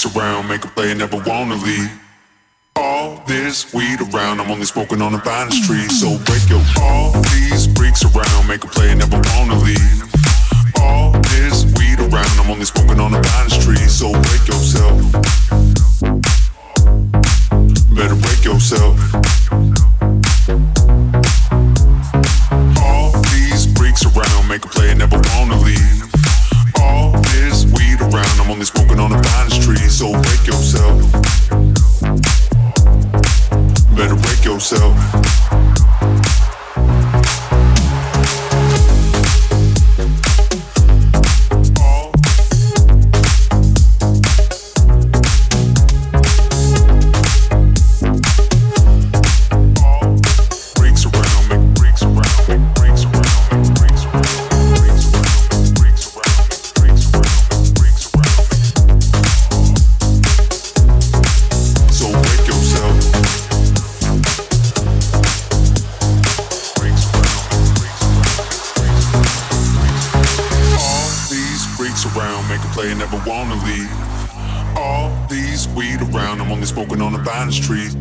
dance around, make a play, never wanna leave. All this weed around, I'm only smoking on the finest tree. So break your all these freaks around, make a play, never wanna leave. All this weed around, I'm only smoking on the finest tree. So break yourself. Better break yourself. All these freaks around, make a play, never wanna leave ground. I'm only smoking on a pine tree, so break yourself. Better break yourself. Vine Street.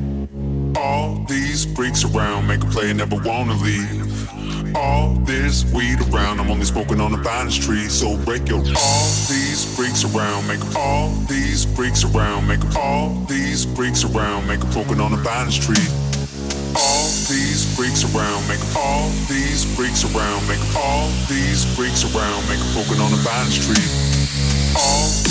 All these freaks around make a play never wanna leave. All this weed around, I'm only smoking on the Vine Street, so break your. All these freaks around make all these freaks around make all these freaks around make a smoking on the Vine Street. All these freaks around make all these freaks around make all these freaks around make a smoking on the Vine Street. All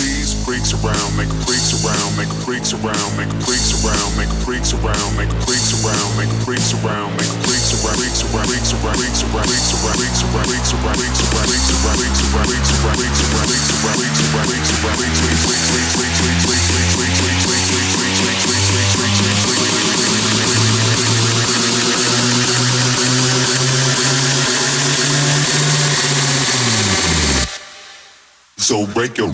freaks around, make freaks around, make freaks around, make freaks around, make freaks around, make freaks around, make freaks around, make freaks around, freaks around, freaks around, freaks around, freaks around, freaks around, freaks around, freaks around, freaks around, freaks around, freaks around, freaks around, freaks around, freaks around, freaks around, freaks around, freaks around, so break your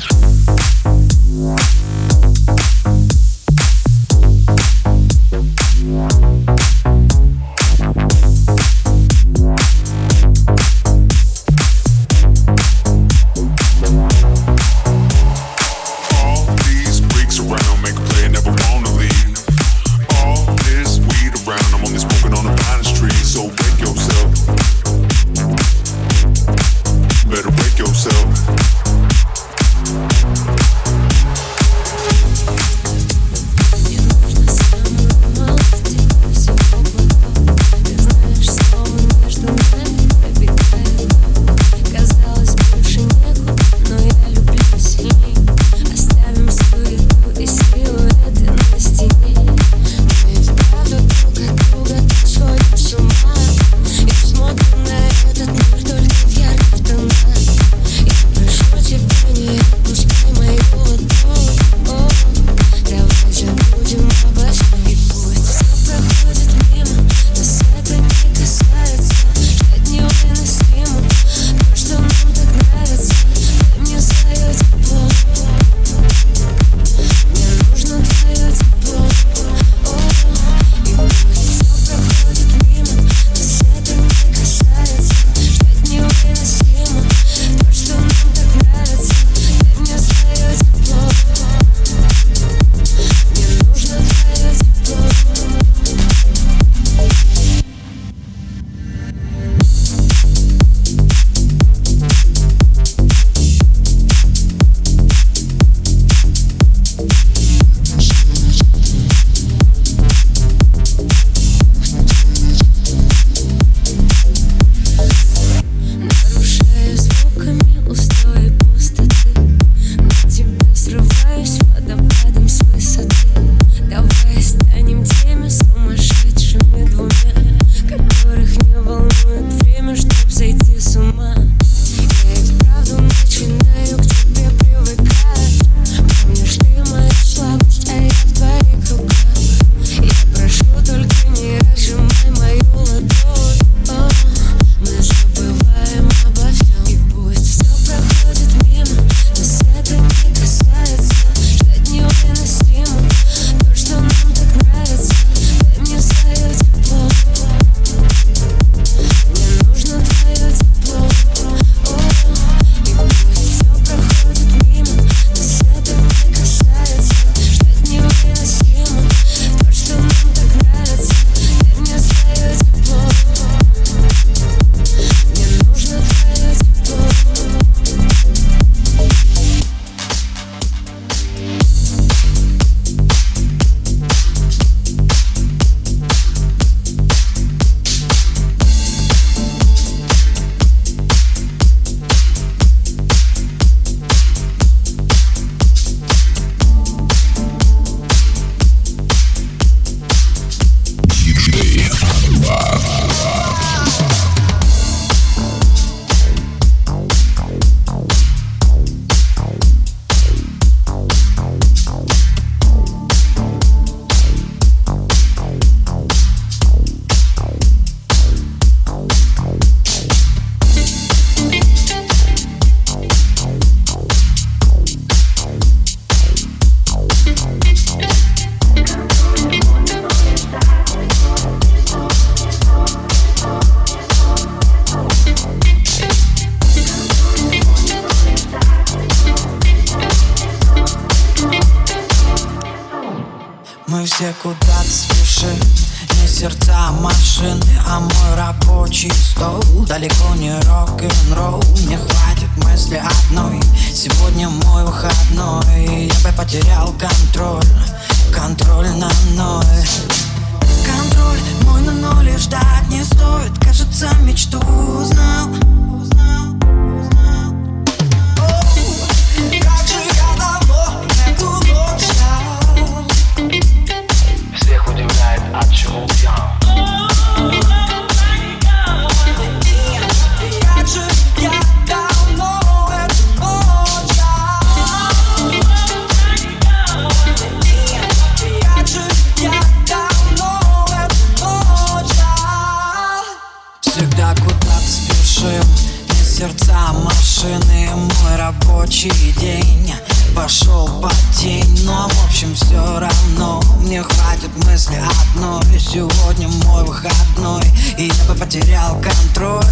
хватит мысли одной. Сегодня мой выходной И я бы потерял контроль.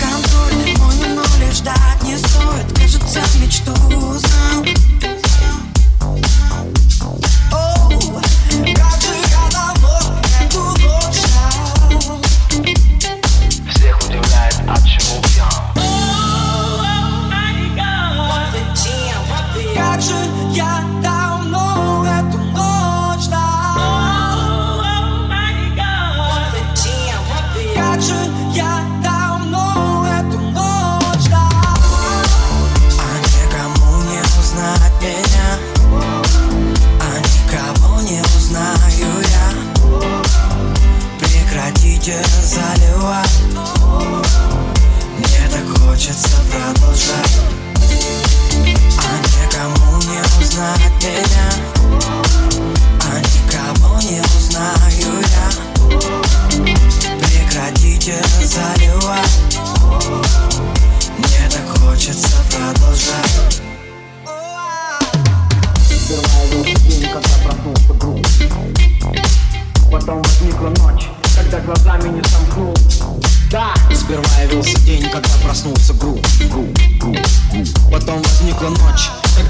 Контроль мой, но лишь ждать не стоит. Кажется, мечту узнал.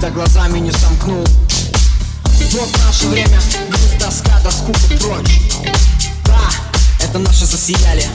когда глазами не сомкнул. Вот наше время, грусть, доска, доску прочь. Да, это наши засияли